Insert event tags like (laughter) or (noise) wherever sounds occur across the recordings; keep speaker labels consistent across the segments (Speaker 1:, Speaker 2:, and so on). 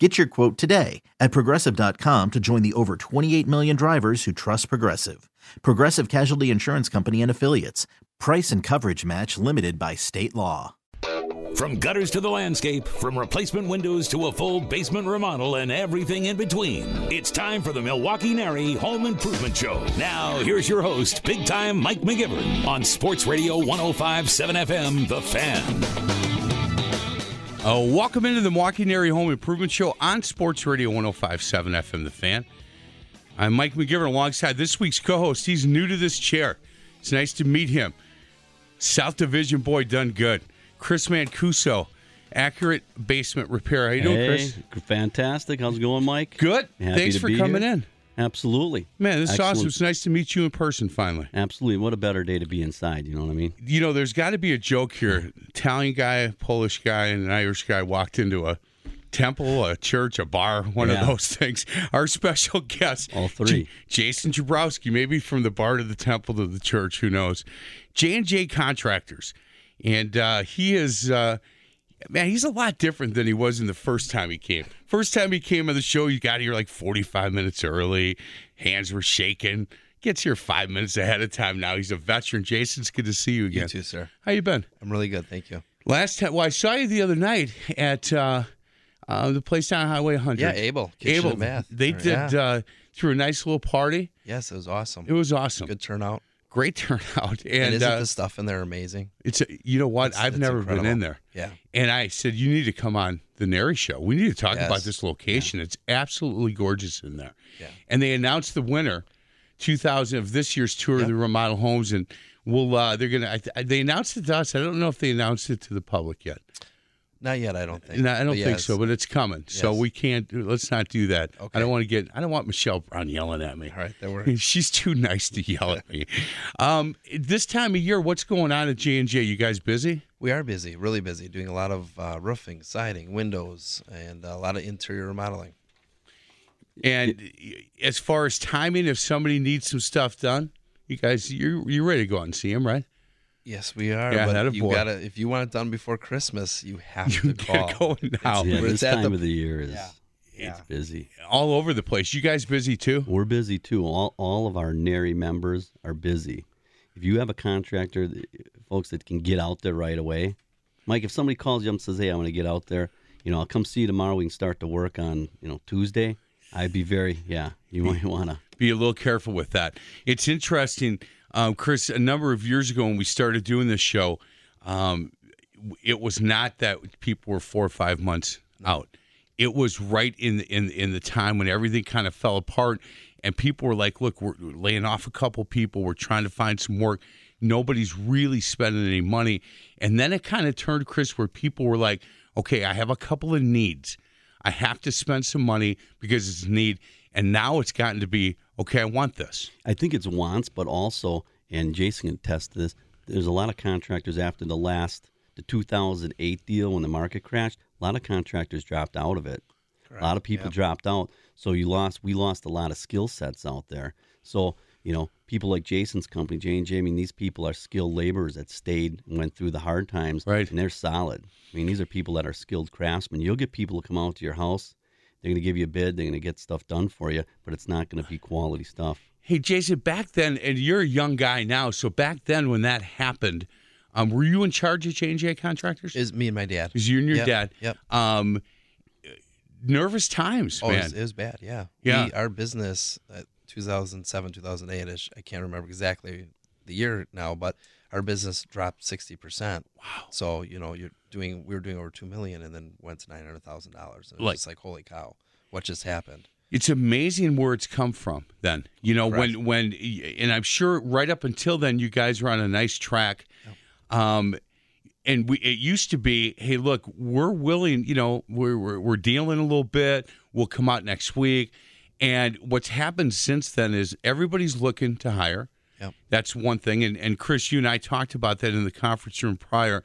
Speaker 1: Get your quote today at progressive.com to join the over 28 million drivers who trust Progressive. Progressive Casualty Insurance Company and Affiliates. Price and coverage match limited by state law.
Speaker 2: From gutters to the landscape, from replacement windows to a full basement remodel and everything in between. It's time for the Milwaukee Nary Home Improvement Show. Now, here's your host, big time Mike McGivern on Sports Radio 1057 FM, The Fan.
Speaker 3: Uh, welcome into the Milwaukee Nary Home Improvement Show on Sports Radio 1057 FM The Fan. I'm Mike McGivern alongside this week's co host. He's new to this chair. It's nice to meet him. South Division boy done good. Chris Mancuso, Accurate Basement Repair. How you doing,
Speaker 4: hey,
Speaker 3: Chris?
Speaker 4: Fantastic. How's it going, Mike?
Speaker 3: Good.
Speaker 4: Happy
Speaker 3: Thanks for coming
Speaker 4: here.
Speaker 3: in.
Speaker 4: Absolutely.
Speaker 3: Man, this is awesome. It's nice to meet you in person finally.
Speaker 4: Absolutely. What a better day to be inside, you know what I mean?
Speaker 3: You know, there's got to be a joke here. Italian guy, Polish guy, and an Irish guy walked into a temple, a church, a bar, one of those (laughs) things. Our special guest,
Speaker 4: All three.
Speaker 3: J- Jason Jabrowski, maybe from the bar to the temple to the church, who knows? J and J Contractors, and uh, he is. Uh, Man, he's a lot different than he was in the first time he came. First time he came on the show, you got here like 45 minutes early. Hands were shaking. Gets here five minutes ahead of time now. He's a veteran. Jason's good to see you again.
Speaker 5: You too, sir.
Speaker 3: How you been?
Speaker 5: I'm really good, thank you.
Speaker 3: Last time, well, I saw you the other night at uh, uh, the place down Highway 100.
Speaker 5: Yeah, Abel, Kitchen
Speaker 3: Abel.
Speaker 5: Bath.
Speaker 3: They did
Speaker 5: yeah.
Speaker 3: uh, threw a nice little party.
Speaker 5: yes, it was awesome.
Speaker 3: It was awesome.
Speaker 5: good turnout.
Speaker 3: Great (laughs) turnout. And,
Speaker 5: And, isn't
Speaker 3: uh,
Speaker 5: the stuff in there amazing?
Speaker 3: it's a, you know what?
Speaker 5: It's-
Speaker 3: I've
Speaker 5: it's
Speaker 3: never been in there.
Speaker 5: Yeah.
Speaker 3: And I said, you need to come on the Nary show. We need to talk
Speaker 5: Yes.
Speaker 3: about this location. It's absolutely gorgeous in there.
Speaker 5: Yeah.
Speaker 3: And they announced the winner, 2000 of this year's tour of the remodel homes, and we'll uh, they're gonna. I- they announced it to us. I don't know if they announced it to the public yet.
Speaker 5: Not yet, I don't think.
Speaker 3: No, I don't think
Speaker 5: yes.
Speaker 3: so, but it's coming. So we can't. Let's not do that.
Speaker 5: Okay.
Speaker 3: I don't want to get. I don't want Michelle Brown yelling at me.
Speaker 5: All right, that works. (laughs)
Speaker 3: She's too nice to yell at me. (laughs) Um, this time of year, what's going on at J and J? You guys busy?
Speaker 5: We are busy, really busy, doing a lot of uh, roofing, siding, windows, and a lot of interior remodeling.
Speaker 3: And as far as timing, if somebody needs some stuff done, you guys, you you ready to go out and see him, right?
Speaker 5: Yes, we are.
Speaker 3: Yeah,
Speaker 5: but
Speaker 3: that
Speaker 5: you gotta if you want it done before Christmas, you have
Speaker 3: You
Speaker 5: to call.
Speaker 3: get going now.
Speaker 4: Yeah,
Speaker 5: We're
Speaker 4: this time
Speaker 5: the-
Speaker 4: of the year is
Speaker 5: Yeah.
Speaker 4: it's busy.
Speaker 3: All over the place. You guys busy too?
Speaker 4: We're busy too. All, all of our NARI members are busy. If you have a contractor, folks that can get out there right away, Mike, if somebody calls you up and says, "Hey, I'm going to get out there," you know, I'll come see you tomorrow. We can start to work on, you know, Tuesday. I'd be very, yeah. You might (laughs) want to.
Speaker 3: be a little careful with that. It's interesting, um, Chris. A number of years ago, when we started doing this show, um, it was not that people were four or five months out. It was right in in in the time when everything kind of fell apart, and people were like, "Look, we're laying off a couple people. We're trying to find some work. Nobody's really spending any money." And then it kind of turned, Chris, where people were like, "Okay, I have a couple of needs." I have to spend some money because it's a need. And now it's gotten to be, okay, I want this.
Speaker 4: I think it's wants, but also, and Jason can test this. There's a lot of contractors after the last, the 2008 deal when the market crashed. A lot of contractors dropped out of it. A lot of people dropped out. So you lost. We lost a lot of skill sets out there. So you know, people like Jason's company, J and J. I mean, these people are skilled laborers that stayed and went through the hard times,
Speaker 3: Right.
Speaker 4: And they're solid. I mean, these are people that are skilled craftsmen. You'll get people to come out to your house. They're going to give you a bid. They're going to get stuff done for you, but it's not going to be quality stuff.
Speaker 3: Hey, Jason, back then, and you're a young guy now, so back then when that happened, um, were you in charge of J&J Contractors?
Speaker 5: Is me and my dad.
Speaker 3: It was you and your
Speaker 5: Yep,
Speaker 3: dad.
Speaker 5: Yep.
Speaker 3: Um, nervous times,
Speaker 5: Oh, it
Speaker 3: man.
Speaker 5: was, it was bad. Yeah.
Speaker 3: Yeah.
Speaker 5: We, our business, uh, 2007, 2008 ish. I can't remember exactly the year now, but our business dropped 60%. Wow. So, you know, you're doing, we were doing over 2 million and then went to $900,000. And
Speaker 3: Like-
Speaker 5: just like, holy cow, what just happened?
Speaker 3: It's amazing where it's come from. Then you know
Speaker 5: Correct.
Speaker 3: when when and I'm sure right up until then you guys were on a nice track. Um, and we it used to be, hey, look, we're willing. You know, we're we're, we're dealing a little bit. We'll come out next week. And what's happened since then is everybody's looking to hire.
Speaker 5: Yep.
Speaker 3: That's one thing. And and Chris, you and I talked about that in the conference room prior.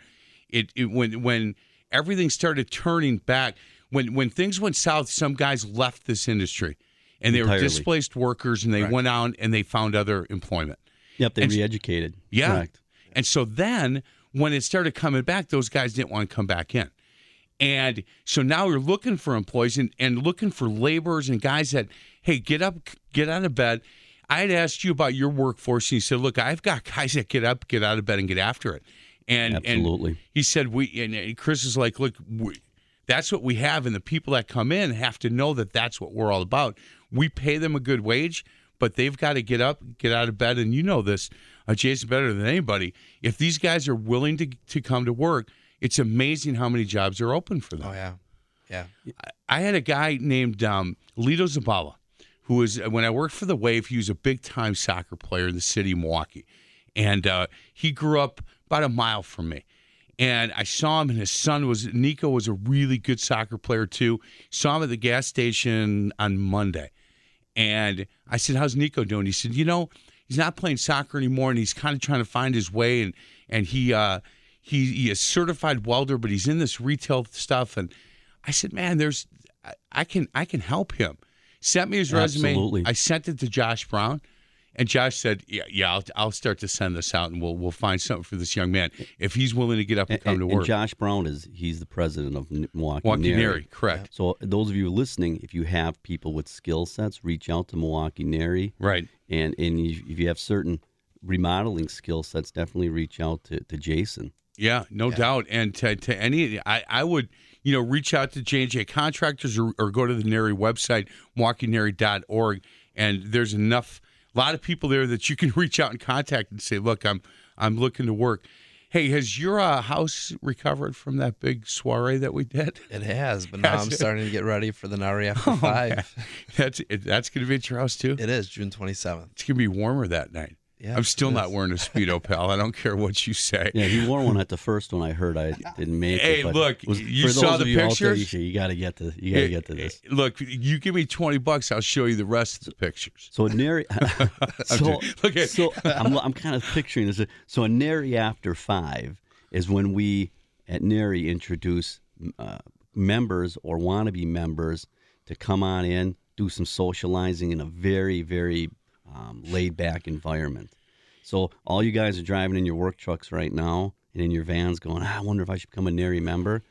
Speaker 3: It, it when when everything started turning back, when when things went south, some guys left this industry, and they
Speaker 4: Entirely.
Speaker 3: were displaced workers, and they
Speaker 5: Right.
Speaker 3: went out and they found other employment.
Speaker 4: Yep, they
Speaker 3: And-
Speaker 4: re-educated.
Speaker 3: Yeah.
Speaker 4: Correct.
Speaker 3: And so then when it started coming back, those guys didn't want to come back in. And so now we're looking for employees and, and looking for laborers and guys that, hey, get up, get out of bed. I had asked you about your workforce, and you said, look, I've got (laughs) guys that get up, get out of bed, and get after it. And
Speaker 4: Absolutely.
Speaker 3: And he said, we, and- and Chris is like, look, we, that's what we have. And the people that come in have to know that that's what we're all about. We pay them a good wage, but they've got to get up, get out of bed. And you know this, uh, Jason, better than anybody. If these guys are willing to, to come to work, it's amazing how many jobs are open for them.
Speaker 5: Oh yeah, yeah.
Speaker 3: I had a guy named um, Lito Zabala, who was when I worked for the Wave. He was a big time soccer player in the city of Milwaukee, and uh, he grew up about a mile from me. And I saw him, and his son was Nico was a really good soccer player too. Saw him at the gas station on Monday, and I said, "How's Nico doing?" He said, "You know, he's not playing soccer anymore, and he's kind of trying to find his way, and and he uh, he he is certified welder, but he's in this retail stuff." And I said, "Man, there's I, I can I can help him." Sent me his resume.
Speaker 4: Absolutely.
Speaker 3: I sent it to Josh Brown, and Josh said, "Yeah, yeah, I'll, I'll start to send this out, and we'll we'll find something for this young man if he's willing to get up and,
Speaker 4: And,
Speaker 3: come to
Speaker 4: and
Speaker 3: work."
Speaker 4: Josh Brown is he's the president of Milwaukee,
Speaker 3: Milwaukee
Speaker 4: Nary.
Speaker 3: Nary, correct?
Speaker 4: So those of you listening, if you have people with skill sets, reach out to Milwaukee Nary.
Speaker 3: Right.
Speaker 4: And and if you have certain remodeling skill sets, definitely reach out to, to Jason.
Speaker 3: Yeah, no doubt. And to, to any, I, I would, you know, reach out to J&J Contractors or, or go to the NARI website, milwaukeenary.org. And there's enough, a lot of people there that you can (laughs) reach out and contact and say, look, I'm, I'm looking to work. Hey, has your uh, house recovered from that big soiree that we did?
Speaker 5: It has, but (laughs) now
Speaker 3: Has
Speaker 5: I'm
Speaker 3: it?
Speaker 5: starting to get ready for the Nari (laughs) after
Speaker 3: Oh,
Speaker 5: five.
Speaker 3: man. That's that's going to be at your house too.
Speaker 5: It is June 27th.
Speaker 3: It's going to be warmer that night.
Speaker 5: Yeah,
Speaker 3: I'm still not wearing a speedo, pal. I don't care what you say.
Speaker 4: Yeah, he wore one at the first one. I heard I didn't make
Speaker 3: Hey,
Speaker 4: it. but
Speaker 3: look,
Speaker 4: was-
Speaker 3: you saw the
Speaker 4: of you
Speaker 3: pictures?
Speaker 4: you, you got to get to you got to get to this.
Speaker 3: Look, you give me 20 bucks, I'll show you the rest of the pictures.
Speaker 4: So a Nary, (laughs) (laughs) so,
Speaker 3: just- look at-
Speaker 4: so I'm, I'm kind of picturing this. So a Nary after five is when we at Nary introduce uh, members or wannabe members to come on in, do some socializing in a very, very um, laid back environment. So all you guys are driving in your work trucks right now and in your vans, going, "Ah, I wonder if I should become a Nary member.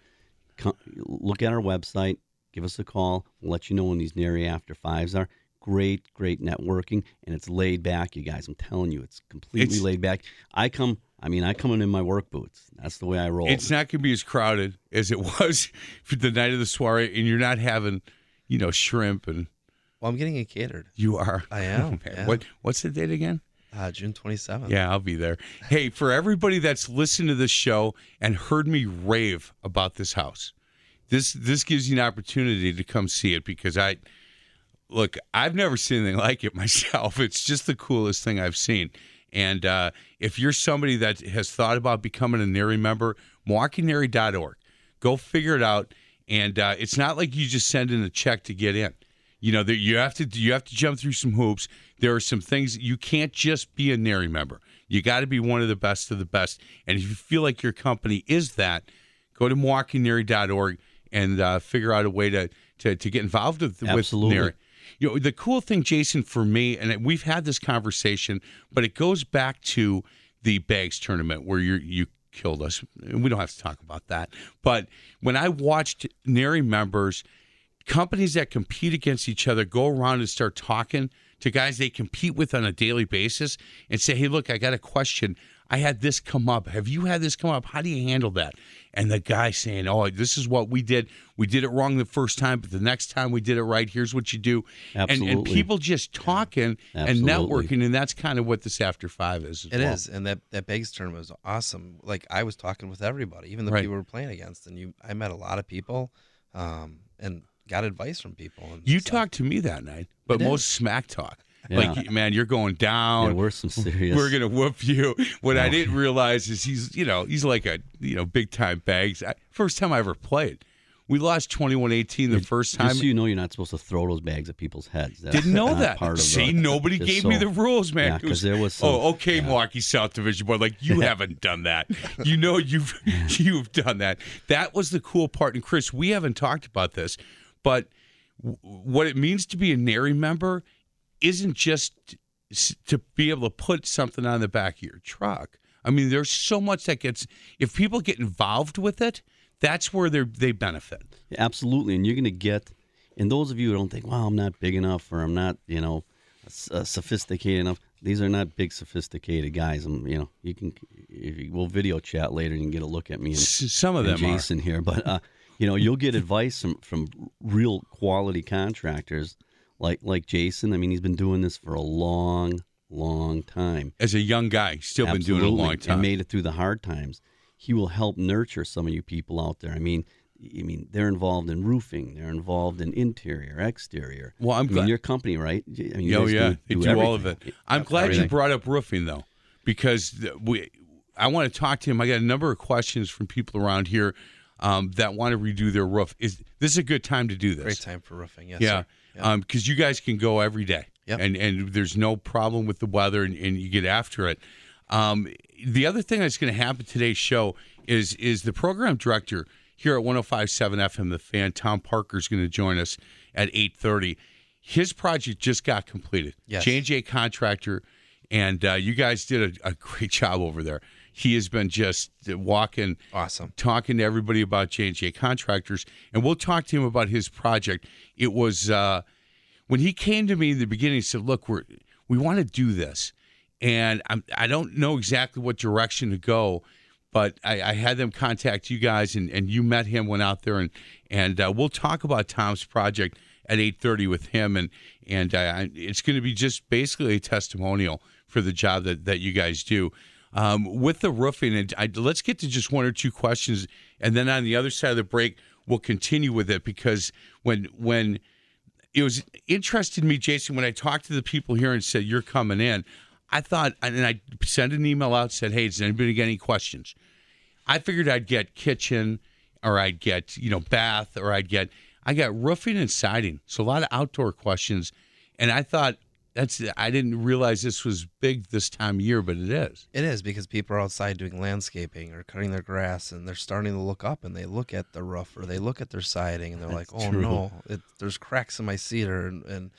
Speaker 4: Come, look at our website, give us a call. We'll let you know when these Nary after fives are. Great, great networking, and it's laid back, you guys. I'm telling you, it's completely
Speaker 3: It's-
Speaker 4: laid back. I come, I mean, I come in in my work boots. That's the way I roll.
Speaker 3: It's not going to be as crowded as it (laughs) was for the night of the soiree, and you're not having, you know, shrimp and
Speaker 5: Well, I'm getting it catered.
Speaker 3: you are.
Speaker 5: I (laughs) am,
Speaker 3: Oh,
Speaker 5: yeah.
Speaker 3: What What's the date again?
Speaker 5: Uh, June 27th.
Speaker 3: Yeah, I'll be there. Hey, for everybody that's listened to this show and heard me rave about this house, this this gives you an opportunity to come see it because I look, I've never seen anything like it (laughs) myself. It's just the coolest thing I've seen. And uh, if you're somebody that has thought about becoming a NARI member, MilwaukeeNARI.org. Go figure it out. And uh, it's not like you just send in a check to get in. You know, that you have to you have to jump through some hoops. There are some things you can't just be a Nary member. You got to be one of the best of the best. And if you feel like your company is that, go to MilwaukeeNARI.org and uh, figure out a way to, to to get involved with with
Speaker 4: Absolutely.
Speaker 3: NARI. You know, the cool thing, Jason, for me, and we've had this conversation, but it goes back to the bags tournament where you you killed us. And we don't have to talk about that. But when I watched Nary members, companies that compete against each other go around and start talking to guys they compete with on a daily basis and say, "Hey, look, I got a question. I had this come up. Have you had this come up? How do you handle that?" And the guy saying, "Oh, this is what we did. We did it wrong the first time, but the next time we did it right. Here's what you do." And, and people just talking and networking, and that's kind of what this after five is. as
Speaker 5: It
Speaker 3: well.
Speaker 5: is, and that that Bags tournament was awesome. Like I was talking with everybody, even the
Speaker 3: Right.
Speaker 5: people we were playing against, and you, I met a lot of people, um, and got advice from people. And
Speaker 3: You
Speaker 5: stuff.
Speaker 3: talked to me that night, but most smack talk.
Speaker 4: Yeah.
Speaker 3: Like, man, you're going down.
Speaker 4: yeah, we're some serious.
Speaker 3: We're gonna whoop you. What I didn't realize is he's, you know, he's like a, you know, big time bags. I, first time I ever played, We lost 21-18 the first time.
Speaker 4: Just so you know, you're not supposed to throw those bags at people's heads. That's
Speaker 3: Didn't know that.
Speaker 4: Part of
Speaker 3: See,
Speaker 4: the,
Speaker 3: nobody
Speaker 4: just
Speaker 3: gave me the rules, man.
Speaker 4: Yeah,
Speaker 3: It
Speaker 4: 'cause
Speaker 3: was-
Speaker 4: there was some-
Speaker 3: oh, okay,
Speaker 4: yeah.
Speaker 3: Milwaukee South Division boy. Like you (laughs) haven't done that. You know you've (laughs) you've done that. That was the cool part. And Chris, we haven't talked about this, but w- what it means to be a Nary member isn't just to be able to put something on the back of your truck. I mean, there's so much that gets if people get involved with it, that's where they they benefit.
Speaker 4: Yeah, absolutely, and you're going to get. And those of you who don't think, "Well, I'm not big enough," or "I'm not," you know, uh, sophisticated enough. These are not big, sophisticated guys. I'm, you know, you can. If you, we'll video chat later, and you can get a look at me and,
Speaker 3: Some of them are.
Speaker 4: Jason here, but uh, you know, you'll get advice from from real quality contractors like like Jason. I mean, he's been doing this for a long, long time.
Speaker 3: As a young guy, still been doing it a long time.
Speaker 4: and made it through the hard times. He will help nurture some of you people out there. I mean, I mean, they're involved in roofing. They're involved in interior, exterior.
Speaker 3: Well, I'm
Speaker 4: I mean,
Speaker 3: glad-
Speaker 4: your company, right? I mean, you
Speaker 3: Oh yeah, they do, all of it. I'm glad you brought up roofing though, because we. I want to talk to him. I got a number of questions from people around here um, that want to redo their roof. Is this is a good time to do this?
Speaker 5: Great time for roofing. Yes.
Speaker 3: yeah, because you guys can go every day,
Speaker 5: Yep.
Speaker 3: and and there's no problem with the weather, and, and you get after it. Um, the other thing that's going to happen today's show is is the program director here at 105.7 FM, the fan Tom Parker is going to join us at 8:30. His project just got completed.
Speaker 5: Yes.
Speaker 3: J&J contractor, and uh, you guys did a, a great (laughs) job over there. He has been just walking
Speaker 5: Awesome.
Speaker 3: talking to everybody about J&J contractors, and we'll talk to him about his project. It was uh, when he came to me in the beginning. He said, "Look, we're we want to do this, and I'm, I don't know exactly what direction to go." But I, I had them contact you guys, and, and you met him, went out there, and and uh, we'll talk about Tom's project at eight thirty with him, and and uh, it's going to be just basically a testimonial for the job that, that you guys do. Um, with the roofing, and I, let's get to just one or two questions, and then on the other side of the break, we'll continue with it because when when it was interested me, Jason, when I talked to the people here and said you're coming in. I thought, and I sent an email out said, "Hey, does anybody get any questions?" I figured I'd get kitchen, or I'd get you know bath, or I'd get I got roofing and siding, so a lot of outdoor questions, and I thought that's I didn't realize this was big this time of year, but it is.
Speaker 5: It is because people are outside doing landscaping or cutting their grass, and they're starting to look up and they look at the roof or they look at their siding, and they're like, "Oh
Speaker 4: true.
Speaker 5: no, it, there's cracks in my cedar," and, and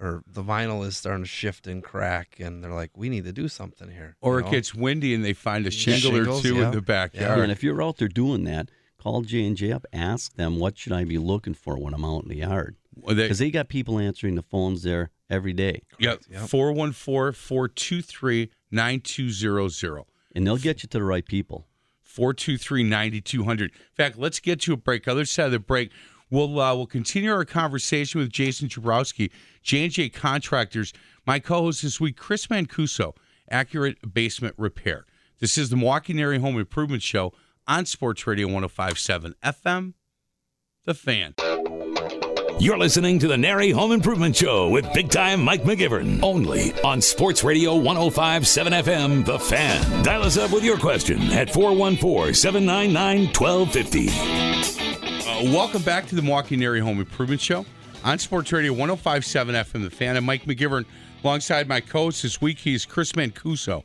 Speaker 5: or the vinyl is starting to shift and crack, and they're like, "We need to do something here."
Speaker 3: Or
Speaker 5: you
Speaker 3: it
Speaker 5: know?
Speaker 3: gets windy and they find a
Speaker 5: Yeah,
Speaker 3: shingle or two
Speaker 5: yeah.
Speaker 3: in the
Speaker 5: Yeah.
Speaker 3: backyard.
Speaker 4: and if you're out there doing that, call J and J up. Ask them what should I be looking for when I'm out in the yard,
Speaker 3: Well, they-
Speaker 4: because they got people answering the phones there every day,
Speaker 3: Yep.
Speaker 5: Yep.
Speaker 3: 414 423 9200.
Speaker 4: and they'll get you to the right people.
Speaker 3: 423 9200. In fact, let's get to a break. Other side of the break, we'll uh, we'll continue our conversation with Jason Jabrowski, J&J Contractors. My co-host this week, Chris Mancuso, Accurate Basement Repair. This is the Milwaukee NARI Home Improvement Show on Sports Radio 1057 FM. The Fan.
Speaker 2: You're listening to the Nary Home Improvement Show with big time Mike McGivern. Only on Sports Radio 1057 FM, The Fan. Dial us up with your question at 414 799 1250.
Speaker 3: Uh, welcome back to the Milwaukee Nary Home Improvement Show on Sports Radio 1057 FM. The Fan. I'm Mike McGivern alongside my co-host this week. He's Chris Mancuso.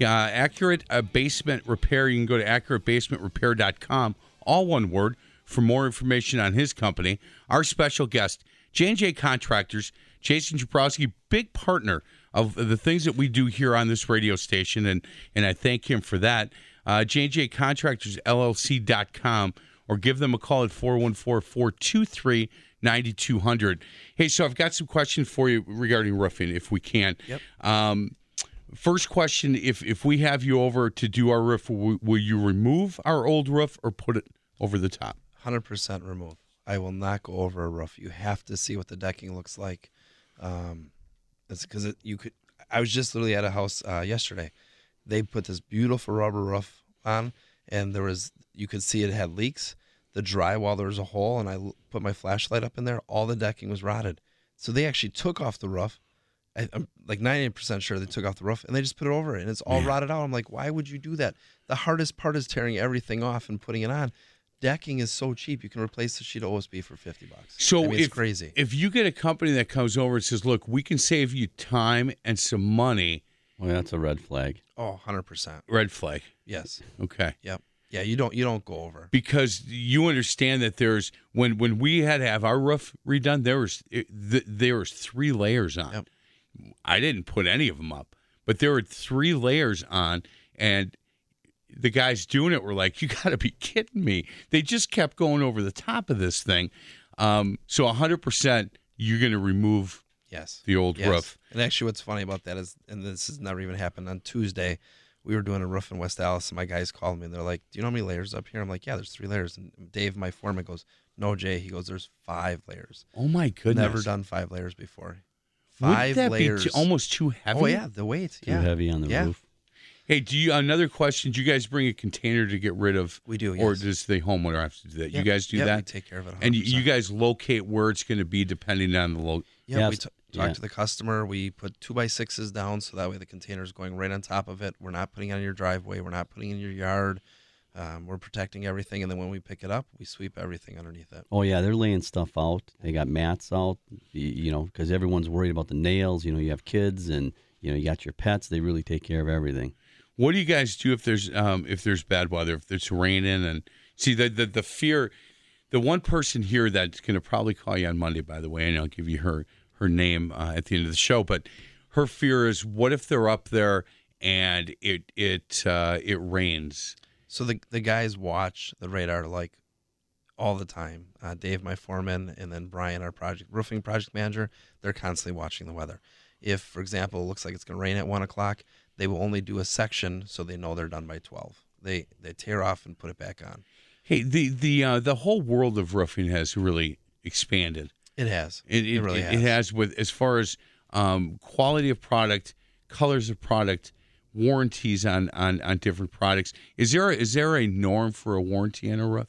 Speaker 3: Uh, Accurate uh, Basement Repair. You can go to accuratebasementrepair.com, all one word, for more information on his company. Our special guest, J&J Contractors, Jason Jabrowski, big partner of the things that we do here on this radio station, and, and I thank him for that. Uh, J&J Contractors, LLC.com, or give them a call at 414-423-9200. Hey, so I've got some questions for you regarding roofing, if we can.
Speaker 5: Yep.
Speaker 3: Um, first question: If if we have you over to do our roof, will, will you remove our old roof or put it over the top?
Speaker 5: Hundred percent remove. I will not go over a roof. You have to see what the decking looks like. Um, it's because it, you could. I was just literally at a house uh, yesterday. They put this beautiful rubber roof on, and there was you could see it had leaks. The drywall there was a hole, and I l- put my flashlight up in there. All the decking was rotted. So they actually took off the roof. I, I'm like 98% sure they took off the roof and they just put it over it, and it's all rotted out. I'm like, why would you do that? The hardest part is tearing everything off and putting it on decking is so cheap. You can replace the sheet of OSB for fifty bucks.
Speaker 3: So
Speaker 5: I mean,
Speaker 3: if,
Speaker 5: it's crazy.
Speaker 3: If you get a company that comes over and says, "Look, we can save you time and some money," oh,
Speaker 4: Well, that's a red flag.
Speaker 5: oh, 100 percent.
Speaker 3: red flag.
Speaker 5: Yes.
Speaker 3: Okay.
Speaker 5: Yep. Yeah. You don't you don't go over.
Speaker 3: because you understand that there's when when we had to have our roof redone there was it, th- there was three layers on
Speaker 5: Yep.
Speaker 3: i didn't put any of them up but there were three layers on and the guys doing it were like you got to be kidding me they just kept going over the top of this thing um, so 100% you're going to remove
Speaker 5: Yes.
Speaker 3: the old
Speaker 5: Yes.
Speaker 3: roof
Speaker 5: And actually, what's funny about that is, and this has never even happened on Tuesday, we were doing a roof in West Allis, and my guys called me and they're like, "Do you know how many layers up here?" I'm like, "Yeah, there's three layers." And Dave, my foreman, goes, "No, Jay." He goes, "There's five layers.
Speaker 3: oh my goodness
Speaker 5: Never done five layers before.
Speaker 3: Wouldn't
Speaker 5: Five
Speaker 3: that
Speaker 5: layers.
Speaker 3: be too, almost too heavy
Speaker 5: Oh yeah, the weight.
Speaker 4: Too
Speaker 5: yeah,
Speaker 4: heavy on the
Speaker 5: Yeah.
Speaker 4: roof.
Speaker 3: Hey do you another question do you guys bring a container to get rid of
Speaker 5: We do.
Speaker 3: or
Speaker 5: yes.
Speaker 3: does the homeowner have to do that
Speaker 5: Yeah.
Speaker 3: you guys do
Speaker 5: Yeah,
Speaker 3: that
Speaker 5: We take care of it. 100%.
Speaker 3: And you, you guys locate where it's going to be depending on the lo-
Speaker 5: Yeah,
Speaker 4: Yeah,
Speaker 5: we
Speaker 4: s-
Speaker 5: t- talk
Speaker 4: yeah.
Speaker 5: to the customer. We put two by sixes down so that way the container is going right on top of it. We're not putting it on your driveway. We're not putting it in your yard. Um, we're protecting everything, and then when we pick it up, we sweep everything underneath it.
Speaker 4: Oh yeah, they're laying stuff out. They got mats out. You, you know, because everyone's worried about the nails. You know, you have kids and you know you got your pets. They really take care of everything.
Speaker 3: What do you guys do if there's um, if there's bad weather, if it's raining, and see the the, the fear, the one person here that's going to probably call you on Monday, by the way, and I'll give you her her name uh, at the end of the show, but her fear is what if they're up there and it it uh, it rains.
Speaker 5: So the the guys watch the radar like all the time. Uh, Dave, my foreman, and then Brian, our project roofing project manager, they're constantly watching the weather. If, for example, it looks like it's going to rain at one o'clock, they will only do a section so they know they're done by twelve. They they tear off and put it back on.
Speaker 3: Hey, the the uh, the whole world of roofing has really expanded.
Speaker 5: It has.
Speaker 3: It, it,
Speaker 5: really
Speaker 3: it-
Speaker 5: has.
Speaker 3: it has with as far as um, quality of product, colors of product, warranties on, on, on different products. Is there a, is there a norm for a warranty on a roof?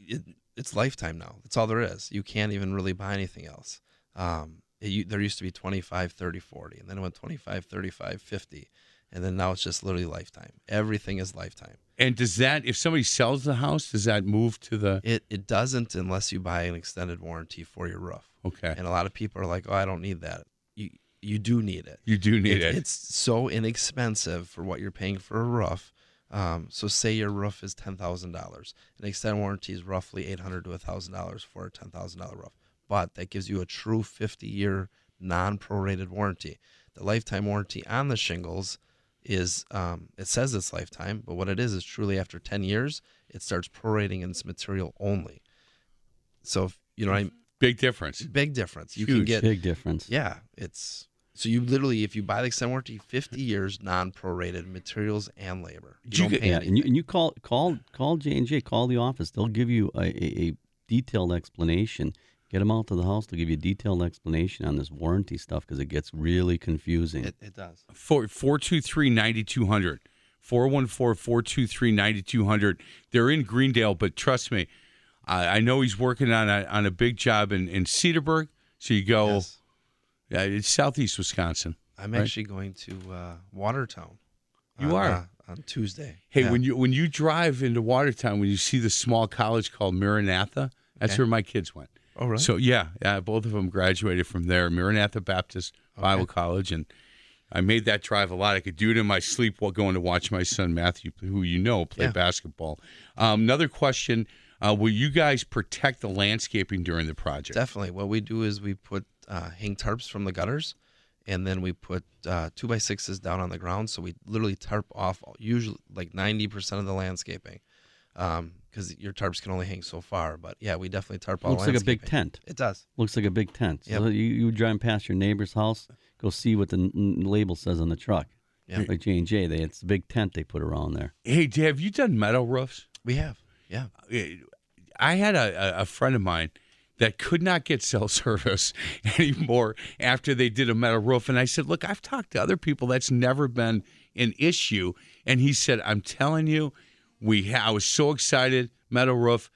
Speaker 5: it, it's lifetime now. That's all there is. You can't even really buy anything else. Um, it, there used to be 25, 30, 40, and then it went 25, 35, 50. And then now it's just literally lifetime. Everything is lifetime.
Speaker 3: And does that if somebody sells the house, does that move to the
Speaker 5: It it doesn't unless you buy an extended warranty for your roof.
Speaker 3: okay?
Speaker 5: And a lot of people are like, "Oh, I don't need that." You you do need it.
Speaker 3: You do need it.
Speaker 5: It's so inexpensive for what you're paying for a roof. Um, so say your roof is ten thousand dollars, an extended warranty is roughly eight hundred to thousand dollars for a ten thousand dollar roof. But that gives you a true fifty year non prorated warranty. The lifetime warranty on the shingles is um, it says it's lifetime, but what it is is truly after ten years it starts prorating in its material only. So if, you know, I
Speaker 3: Big difference.
Speaker 5: big difference. You can
Speaker 3: Huge.
Speaker 5: get
Speaker 4: Big difference.
Speaker 5: yeah, it's so you literally, if you buy the extended warranty, fifty years non-prorated materials and labor. You
Speaker 3: you
Speaker 5: don't pay
Speaker 4: Yeah, and you, and you call call call J and J, call the office. They'll give you a, a, a detailed explanation. Get them out to the house. They'll give you a detailed explanation on this warranty stuff because it gets really confusing.
Speaker 5: It, it does.
Speaker 3: Four four two three ninety two hundred. 414-423-9200. They're in Greendale, but trust me, I, I know he's working on a on a big job in, in Cedarburg. So you go,
Speaker 5: Yes.
Speaker 3: yeah, it's southeast Wisconsin.
Speaker 5: I'm
Speaker 3: right?
Speaker 5: actually going to uh, Watertown.
Speaker 3: You
Speaker 5: on,
Speaker 3: are?
Speaker 5: uh, on Tuesday.
Speaker 3: Hey,
Speaker 5: Yeah.
Speaker 3: when you when you drive into Watertown, when you see the small college called Maranatha, that's
Speaker 5: Okay.
Speaker 3: where my kids went.
Speaker 5: Oh really?
Speaker 3: So yeah, yeah, both of them graduated from there, Maranatha Baptist Bible College, and I made that drive a lot. I could do it in my sleep while going to watch my son Matthew, who you know play
Speaker 5: Yeah.
Speaker 3: basketball. Um, another question: uh, Will you guys protect the landscaping during the project?
Speaker 5: Definitely. What we do is we put uh, hang tarps from the gutters, and then we put uh, two by sixes down on the ground. So we literally tarp off usually like ninety percent of the landscaping, because your tarps can only hang so far. But yeah, we definitely tarp all. The landscape.
Speaker 4: Looks like a big tent.
Speaker 5: It does.
Speaker 4: Looks like a big tent. So you you drive past your neighbor's house, go see what the n- n- label says on the truck.
Speaker 5: Yeah.
Speaker 4: Like J and J, they it's a big tent they put around there.
Speaker 3: Hey, have you done metal roofs?
Speaker 5: We have. Yeah.
Speaker 3: Uh, I had a, a- a friend of mine that could not get cell (laughs) service anymore after they did a metal roof. And I said, Look, I've talked to other people that's never been an issue. And he said, I'm telling you, we ha- I was so excited, metal roof.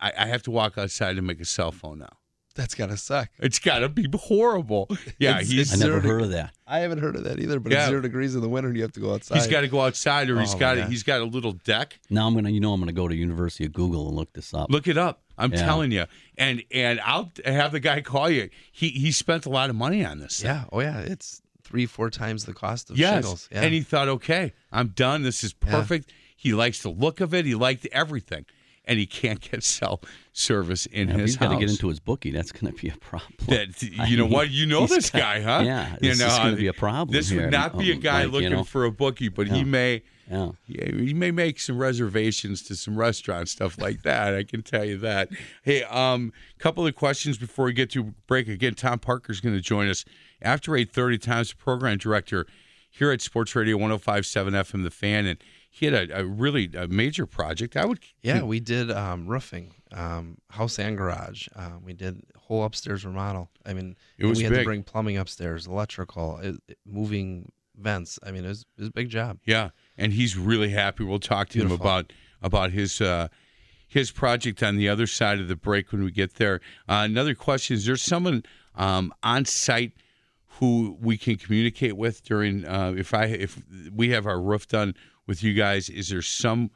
Speaker 3: I, I have to walk outside and make a cell phone now.
Speaker 5: That's gotta suck.
Speaker 3: It's got to be horrible. (laughs) Yeah,
Speaker 5: It's-
Speaker 3: he's
Speaker 4: I
Speaker 5: it's
Speaker 4: never
Speaker 5: zero
Speaker 4: heard of that.
Speaker 5: I haven't heard of that either. But
Speaker 3: Yeah.
Speaker 5: it's zero degrees in the winter, and you have to go outside.
Speaker 3: he's got to go outside, or he's
Speaker 5: Oh,
Speaker 3: got
Speaker 5: my
Speaker 3: he's got a little deck.
Speaker 4: Now I'm gonna, you know, I'm gonna go to University of Google and look this up.
Speaker 3: Look it up. I'm
Speaker 4: Yeah.
Speaker 3: telling you, and and I'll have the guy call you. He he spent a lot of money on this. thing.
Speaker 5: Yeah. Oh yeah. It's three, four times the cost of
Speaker 3: Yes.
Speaker 5: shingles. Yeah.
Speaker 3: And he thought, okay, I'm done. This is
Speaker 5: Yeah.
Speaker 3: perfect. He likes the look of it. He liked everything, and he can't (laughs) get cell service in
Speaker 4: Yeah, if
Speaker 3: his
Speaker 4: he's got to get into his bookie. That's gonna be a problem.
Speaker 3: that (laughs)
Speaker 4: I
Speaker 3: you know
Speaker 4: mean,
Speaker 3: what you know this
Speaker 4: got-
Speaker 3: guy, huh?
Speaker 4: Yeah,
Speaker 3: you
Speaker 4: this
Speaker 3: know
Speaker 4: is gonna be a problem.
Speaker 3: This
Speaker 4: here.
Speaker 3: would not be a
Speaker 4: Um,
Speaker 3: guy
Speaker 4: like, you
Speaker 3: looking
Speaker 4: know,
Speaker 3: for a bookie, but he may.
Speaker 4: Yeah.
Speaker 3: Yeah, he may make some reservations to some restaurants, stuff like that. I can tell you that. Hey, um, couple of questions before we get to break. Again, Tom Parker's going to join us after eight thirty. Tom's the program director here at Sports Radio 105.7 FM The Fan, and he had a, a really a major project. I would,
Speaker 5: Yeah, we did um, roofing, um, house and garage. Um, we did whole upstairs remodel. I mean,
Speaker 3: It was
Speaker 5: we had
Speaker 3: big.
Speaker 5: to bring plumbing upstairs, electrical, it, it- moving vents. I mean, it was, it was a big job.
Speaker 3: yeah, and he's really happy. We'll talk to him about about his. Uh, his project on the other side of the break when we get there. Uh, another question: Is there someone um, on site who we can communicate with during uh, if I if we have our roof done with you guys? Is there someone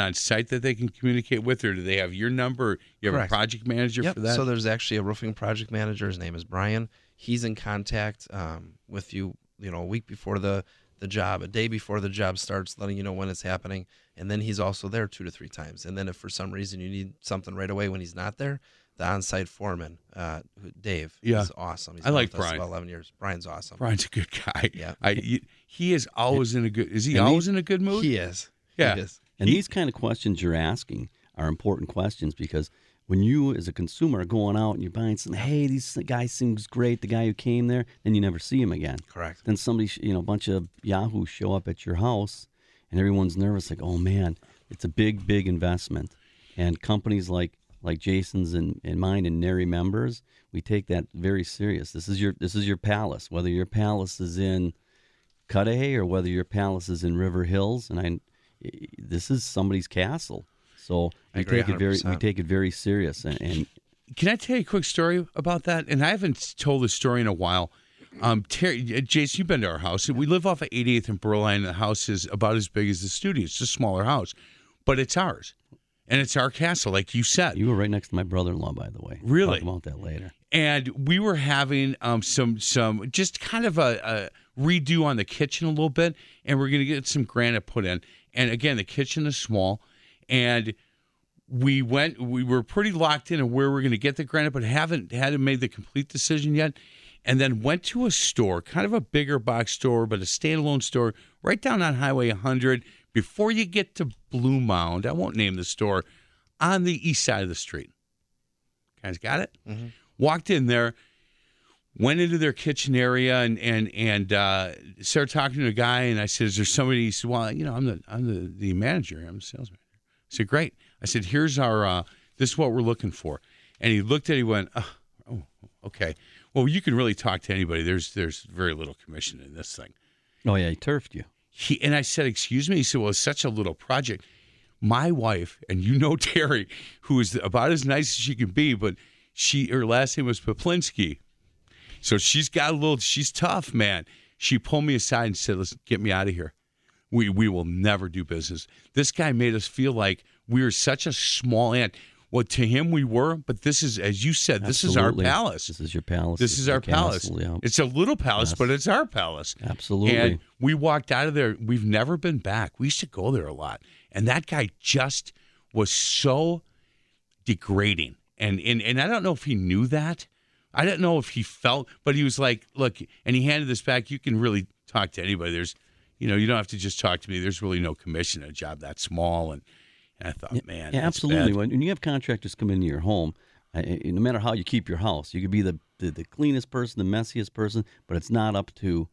Speaker 3: on site that they can communicate with, or do they have your number? You have
Speaker 5: Correct.
Speaker 3: a project manager
Speaker 5: Yep.
Speaker 3: for that?
Speaker 5: So there's actually a roofing project manager. His name is Brian. He's in contact um, with you, you know, a week before the the job, a day before the job starts, letting you know when it's happening. And then he's also there two to three times. And then if for some reason you need something right away when he's not there, the on-site foreman, uh, who- Dave,
Speaker 3: Yeah.
Speaker 5: is awesome. He's
Speaker 3: I like Brian.
Speaker 5: About Eleven years. Brian's awesome.
Speaker 3: Brian's a good guy.
Speaker 5: Yeah.
Speaker 3: I, he- he is always in a good. Is he
Speaker 4: And
Speaker 3: always in a good mood?
Speaker 5: He is.
Speaker 3: Yeah.
Speaker 5: He is.
Speaker 4: And
Speaker 3: He-
Speaker 4: these kind of questions you're asking are important questions because when you, as a consumer, are going out and you're buying something, hey, this guy seems great, the guy who came there, then you never see him again.
Speaker 5: Correct.
Speaker 4: Then somebody, you know, a bunch of yahoos show up at your house, and everyone's nervous, like, oh man, it's a big, big investment. And companies like like Jason's and, and mine and Nary members, we take that very serious. This is your this is your palace, whether your palace is in Cudahy or whether your palace is in River Hills, and I, this is somebody's castle. So we take it very we take it very serious, and, and
Speaker 3: Can I tell you a quick story about that? And I haven't told this story in a while. Um, Terry, uh, Jason, you've been to our house. We live off of 88th and Burleigh. The house is about as big as the studio. It's a smaller house, but it's ours, and it's our castle, like you said.
Speaker 4: you were right next to my brother-in-law, by the way.
Speaker 3: Really?
Speaker 4: Talk about that later.
Speaker 3: and we were having um, some some just kind of a, a redo on the kitchen a little bit, and we're going to get some granite put in. And again, the kitchen is small, and we went. We were pretty locked in on where we're going to get the granite, but haven't hadn't made the complete decision yet. And then went to a store, kind of a bigger box store, but a standalone store right down on Highway 100 before you get to Blue Mound. I won't name the store on the east side of the street. Guys, got it? Walked in there, went into their kitchen area, and and and uh, started talking to a guy. And I said, "Is there somebody?" He said, "Well, you know, I'm the I'm the, the manager. I'm the sales manager." I said, "Great." I said, "Here's our uh, this is what we're looking for." And he looked at. it, He went, oh, "Oh, okay. Well, you can really talk to anybody. There's there's very little commission in this thing."
Speaker 4: Oh yeah, he turfed you.
Speaker 3: He and I said, "Excuse me." He said, "Well, it's such a little project." My wife, and you know (laughs) Terry, who is about as nice as she can be, but she her last name was Poplinski, so she's got a little. She's tough, man. She pulled me aside and said, "Listen, get me out of here. We we will never do business." This guy made us feel like we were such a small ant. Well, to him we were, but this is, as you said, this is our palace.
Speaker 4: This is your palace.
Speaker 3: This is our palace.
Speaker 4: castle, Yeah.
Speaker 3: It's a little palace,
Speaker 4: Yes.
Speaker 3: but it's our palace.
Speaker 4: Absolutely.
Speaker 3: And we walked out of there. We've never been back. We used to go there a lot. And that guy just was so degrading. And and and I don't know if he knew that. I don't know if he felt, but he was like, look, and he handed this back. You can really talk to anybody. There's, you know, you don't have to just talk to me. There's really no commission in a job that small. And, and I thought, man,
Speaker 4: Yeah, absolutely.
Speaker 3: bad.
Speaker 4: When, you have contractors come into your home, uh, uh, no matter how you keep your house, you could be the, the, the cleanest person, the messiest person, but it's not up to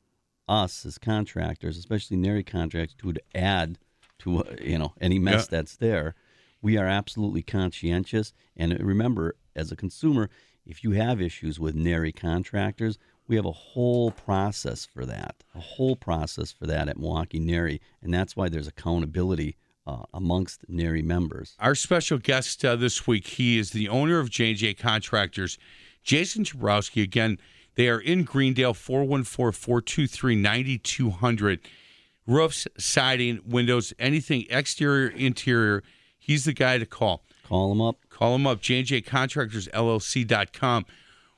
Speaker 4: us as contractors, especially Nary contractors, to add to uh, you know any mess
Speaker 3: Yeah.
Speaker 4: that's there. We are absolutely conscientious, and remember, as a consumer, if you have issues with Nary contractors, we have a whole process for that, a whole process for that at Milwaukee Nary, and that's why there's accountability uh, amongst Nary members.
Speaker 3: Our special guest uh, this week, he is the owner of J&J Contractors, Jason Jabrowski, again, they are in Greendale, 414 423 9200. Roofs, siding, windows, anything exterior, interior. He's the guy to call.
Speaker 4: Call him up.
Speaker 3: Call him up, J&J Contractors LLC.com.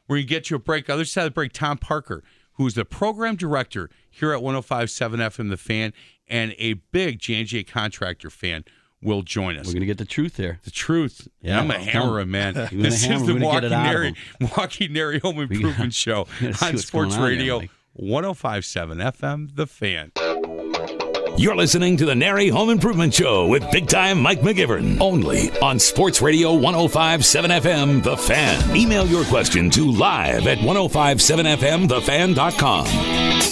Speaker 3: We're going to get you a break. Other side of the break, Tom Parker, who is the program director here at 1057 FM The Fan and a big J&J Contractor fan, will join us.
Speaker 4: We're going to get the truth there.
Speaker 3: The truth.
Speaker 4: Yeah,
Speaker 3: I'm a
Speaker 4: well,
Speaker 3: hammer man. This
Speaker 4: hammer
Speaker 3: is
Speaker 4: him.
Speaker 3: the
Speaker 4: We're gonna
Speaker 3: Walking
Speaker 4: get it out of
Speaker 3: Nary, (laughs) Walking Nary Home Improvement (laughs) Show
Speaker 4: gotta see
Speaker 3: on Sports
Speaker 4: on
Speaker 3: Radio
Speaker 4: Mike.
Speaker 3: 1057 FM The Fan.
Speaker 2: You're listening to the Nary Home Improvement Show with big time Mike McGivern. Only on Sports Radio 1057 FM The Fan. Email your question to live at 1057FMTheFan.com.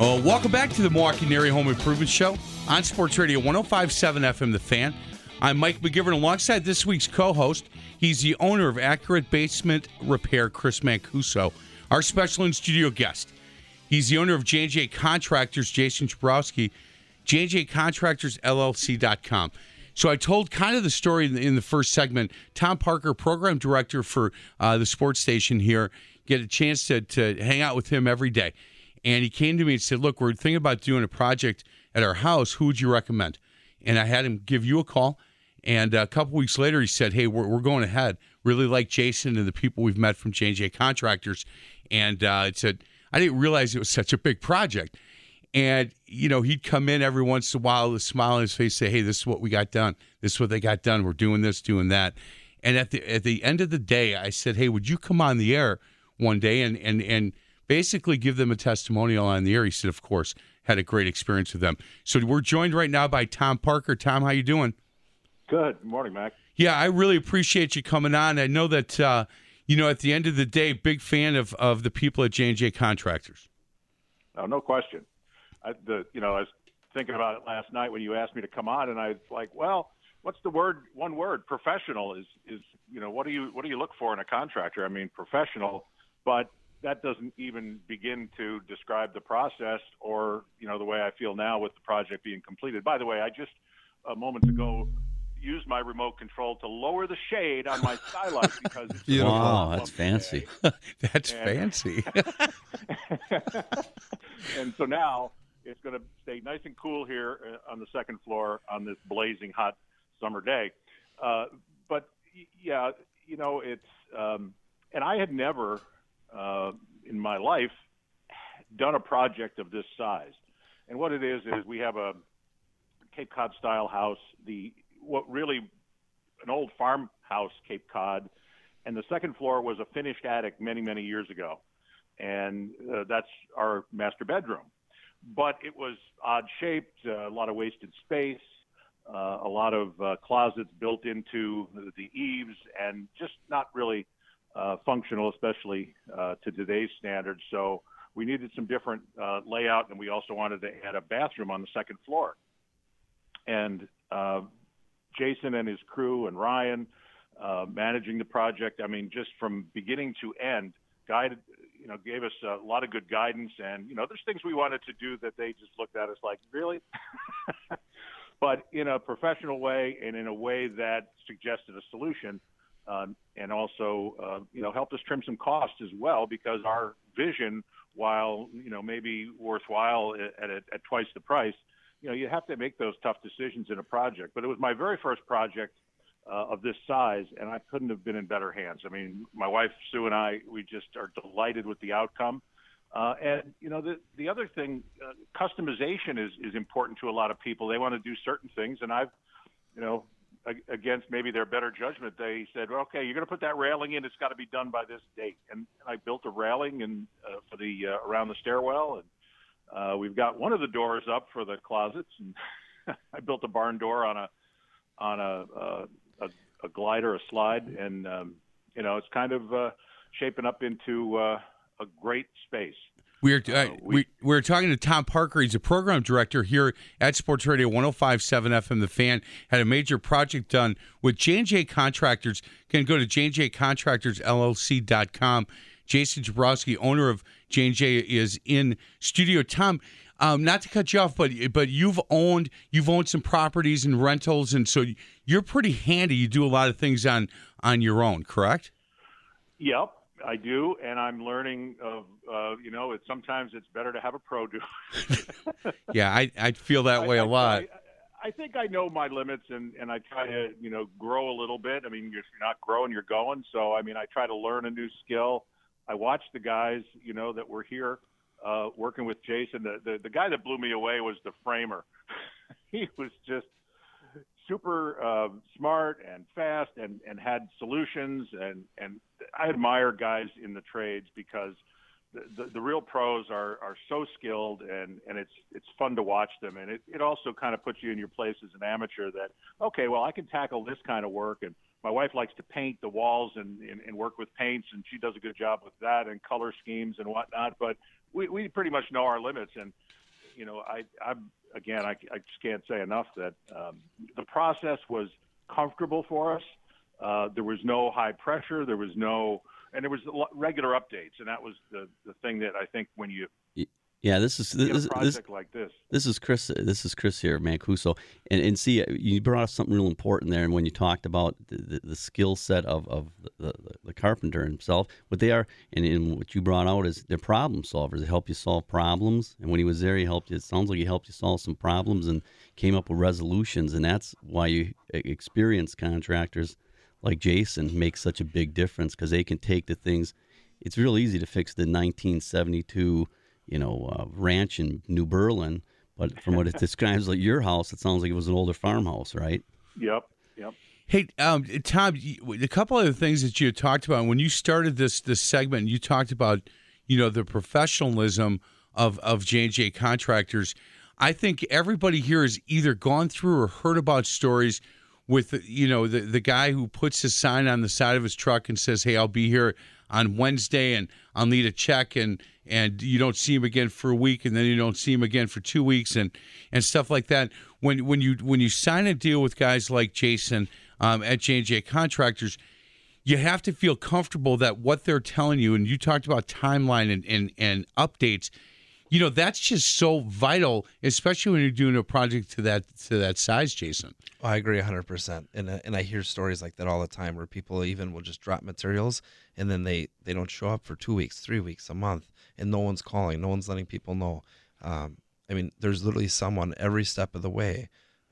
Speaker 3: Oh, welcome back to the Milwaukee NARI Home Improvement Show on Sports Radio 1057 FM The Fan. I'm Mike McGivern alongside this week's co host. He's the owner of Accurate Basement Repair, Chris Mancuso, our special in studio guest. He's the owner of J&J Contractors, Jason Jabrowski, JJContractorsLLC.com. So I told kind of the story in the, in the first segment. Tom Parker, program director for uh, the sports station here, get a chance to, to hang out with him every day. And he came to me and said, Look, we're thinking about doing a project at our house. Who would you recommend? And I had him give you a call. And a couple weeks later, he said, Hey, we're, we're going ahead. Really like Jason and the people we've met from J&J Contractors. And uh, it said, I didn't realize it was such a big project. And, you know, he'd come in every once in a while, with a smile on his face, say, Hey, this is what we got done. This is what they got done. We're doing this, doing that. And at the at the end of the day, I said, Hey, would you come on the air one day and and and basically give them a testimonial on the air? He said, Of course. Had a great experience with them. So we're joined right now by Tom Parker. Tom, how you doing?
Speaker 6: Good morning, Mac.
Speaker 3: Yeah, I really appreciate you coming on. I know that uh, you know at the end of the day, big fan of of the people at J and J Contractors.
Speaker 6: Oh, no question. I, the you know I was thinking about it last night when you asked me to come on, and I was like, well, what's the word? One word, professional is is you know what do you what do you look for in a contractor? I mean, professional, but that doesn't even begin to describe the process or you know the way I feel now with the project being completed. By the way, I just a moment ago used my remote control to lower the shade on my skylight (laughs) because it's
Speaker 5: Beautiful.
Speaker 4: Wow, that's fancy. (laughs)
Speaker 3: That's
Speaker 6: And-
Speaker 3: fancy. (laughs)
Speaker 6: and so now it's going to stay nice and cool here uh, on the second floor on this blazing hot summer day. Uh, but yeah, you know, it's um, and I had never uh, in my life done a project of this size. And what it is is we have a Cape Cod style house. The what really an old farmhouse Cape Cod, and the second floor was a finished attic many many years ago and uh, that's our master bedroom. But it was odd shaped, uh, a lot of wasted space, uh, a lot of uh, closets built into the, the eaves, and just not really uh, functional, especially uh, to today's standards. So we needed some different uh, layout, and we also wanted to add a bathroom on the second floor. And uh, Jason and his crew and Ryan uh, managing the project, I mean, just from beginning to end, guided you know gave us a lot of good guidance and you know there's things we wanted to do that they just looked at us like really (laughs) but in a professional way and in a way that suggested a solution um, and also uh, you know helped us trim some costs as well because our vision while you know maybe worthwhile at, at, at twice the price you know you have to make those tough decisions in a project but it was my very first project uh, of this size, and I couldn't have been in better hands. I mean, my wife Sue and I, we just are delighted with the outcome. Uh, and you know, the the other thing, uh, customization is is important to a lot of people. They want to do certain things, and I've, you know, against maybe their better judgment, they said, okay, you're going to put that railing in. It's got to be done by this date. And, and I built a railing and uh, for the uh, around the stairwell, and uh, we've got one of the doors up for the closets, and (laughs) I built a barn door on a on a uh, a, a glider, a slide, and um, you know it's kind of uh, shaping up into uh, a great space.
Speaker 3: We're uh, we,
Speaker 6: we-
Speaker 3: we're talking to Tom Parker. He's a program director here at Sports Radio 105.7 FM. The Fan had a major project done with J and J Contractors. Can go to jjcontractorsllc.com. Jason Jabrowski, owner of J and J, is in studio. Tom, um, not to cut you off, but but you've owned you've owned some properties and rentals, and so you're pretty handy. You do a lot of things on on your own, correct?
Speaker 6: Yep, I do, and I'm learning of uh, you know, it's sometimes it's better to have a pro do. (laughs)
Speaker 3: yeah, I I feel that way
Speaker 6: I,
Speaker 3: a lot.
Speaker 6: I, I think I know my limits, and and I try to you know grow a little bit. I mean, if you're not growing, you're going. So I mean, I try to learn a new skill. I watch the guys, you know, that were here uh, working with Jason. The, the the guy that blew me away was the framer. (laughs) he was just super uh, smart and fast and, and had solutions and, and I admire guys in the trades because the, the, the real pros are, are so skilled and, and it's it's fun to watch them. And it, it also kind of puts you in your place as an amateur that okay well I can tackle this kind of work. And my wife likes to paint the walls and, and, and work with paints and she does a good job with that and color schemes and whatnot. But we, we pretty much know our limits. And you know I I'm again, I, I just can't say enough that um, the process was comfortable for us. Uh, there was no high pressure. There was no, and there was regular updates, and that was the the thing that I think when you
Speaker 4: yeah, this is this,
Speaker 6: this, like this.
Speaker 4: This is Chris. This is Chris here, Mancuso, and and see, you brought up something real important there. And when you talked about the, the, the skill set of of the, the, the, carpenter himself, what they are, and, and what you brought out is they're problem solvers. They help you solve problems. And when he was there, he helped you. It sounds like he helped you solve some problems and came up with resolutions. And that's why you experienced contractors like Jason make such a big difference because they can take the things. It's real easy to fix the 1972 you know, uh, ranch in New Berlin. But from what it (laughs) describes like your house, it sounds like it was an older farmhouse, right?
Speaker 6: Yep. Yep.
Speaker 3: Hey, um, Tom, a couple of the things that you talked about when you started this this segment, you talked about, you know, the professionalism of of J and J contractors. I think everybody here has either gone through or heard about stories with, you know, the the guy who puts his sign on the side of his truck and says, "Hey, I'll be here on Wednesday and I'll need a check," and and you don't see him again for a week and then you don't see him again for two weeks and and stuff like that. When when you when you sign a deal with guys like jason um, at j&j contractors you have to feel comfortable that what they're telling you and you talked about timeline and, and, and updates you know that's just so vital especially when you're doing a project to that to that size jason
Speaker 5: I agree 100%. And uh, and I hear stories like that all the time where people even will just drop materials and then they they don't show up for 2 weeks, 3 weeks, a month and no one's calling, no one's letting people know. Um, I mean, there's literally someone every step of the way